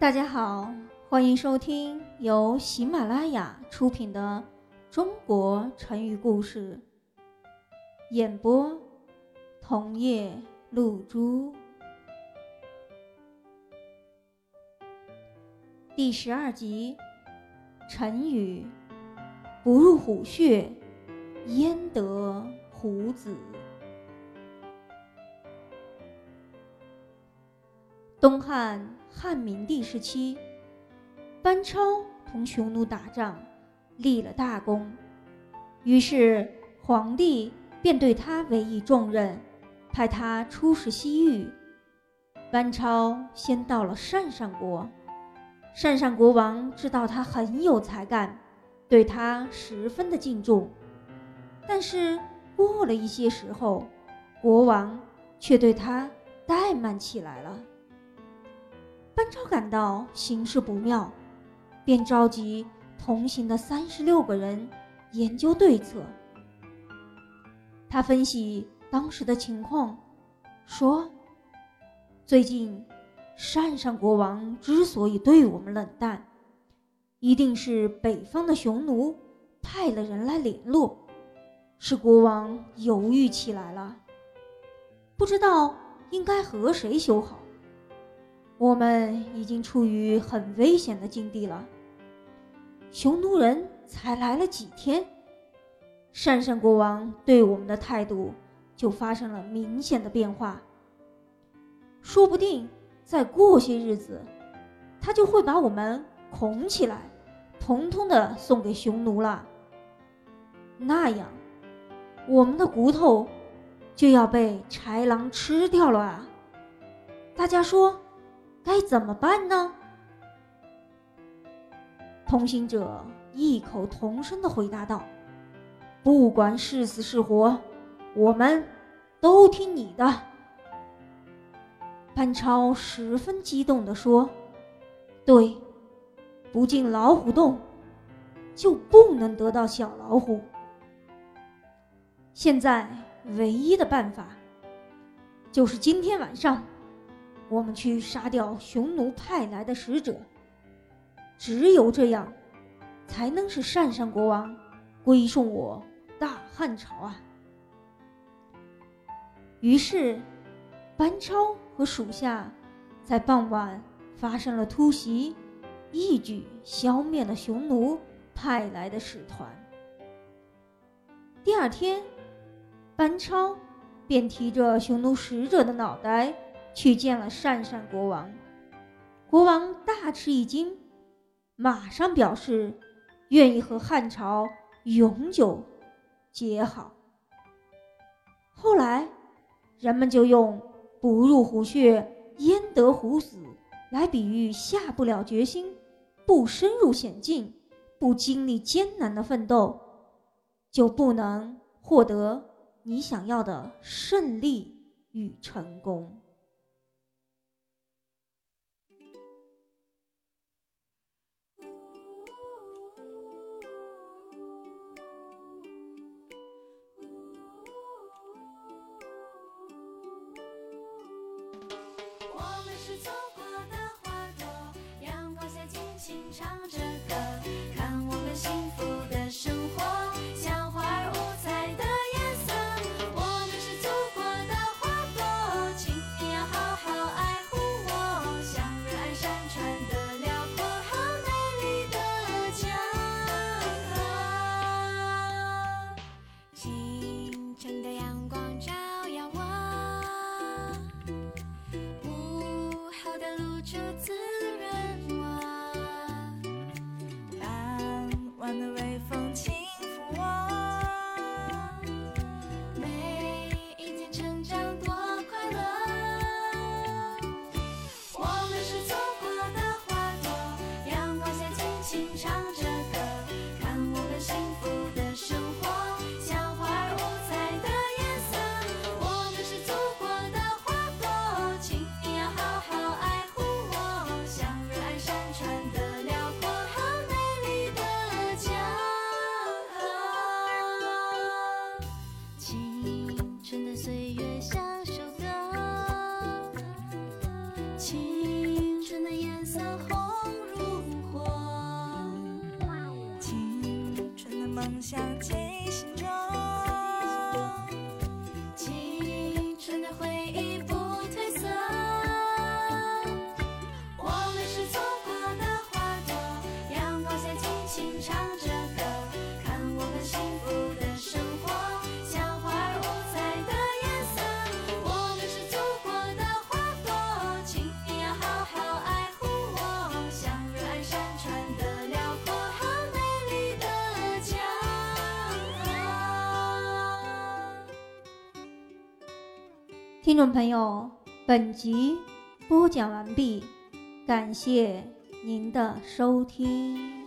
大家好，欢迎收听由喜马拉雅出品的《中国成语故事》，演播桐叶露珠。第十二集，成语“不入虎穴，焉得虎子”。东汉汉明帝时期，班超同匈奴打仗，立了大功，于是皇帝便对他委以重任，派他出使西域。班超先到了鄯善国，鄯善国王知道他很有才干，对他十分的敬重。但是过了一些时候，国王却对他怠慢起来了。班超感到形势不妙，便召集同行的三十六个人研究对策。他分析当时的情况，说：“最近鄯善国王之所以对我们冷淡，一定是北方的匈奴派了人来联络，使国王犹豫起来了，不知道应该和谁修好。”我们已经处于很危险的境地了。匈奴人才来了几天，鄯善国王对我们的态度就发生了明显的变化。说不定再过些日子，他就会把我们捆起来，统统的送给匈奴了。那样，我们的骨头就要被豺狼吃掉了啊！大家说。该怎么办呢？同行者异口同声的回答道：“不管是死是活，我们都听你的。”班超十分激动的说：“对，不进老虎洞，就不能得到小老虎。现在唯一的办法，就是今天晚上。”我们去杀掉匈奴派来的使者，只有这样，才能使鄯善国王归顺我大汉朝啊！于是，班超和属下在傍晚发生了突袭，一举消灭了匈奴派来的使团。第二天，班超便提着匈奴使者的脑袋。去见了鄯善国王，国王大吃一惊，马上表示愿意和汉朝永久结好。后来，人们就用“不入虎穴，焉得虎子”来比喻下不了决心、不深入险境、不经历艰难的奋斗，就不能获得你想要的胜利与成功。唱着歌。唱着歌看我们幸福的生活像花儿五彩的颜色我们是祖国的花朵请你要好好爱护我像热爱山川的辽阔和美丽的江河青春的岁月像首听众朋友本集播讲完毕感谢您的收听。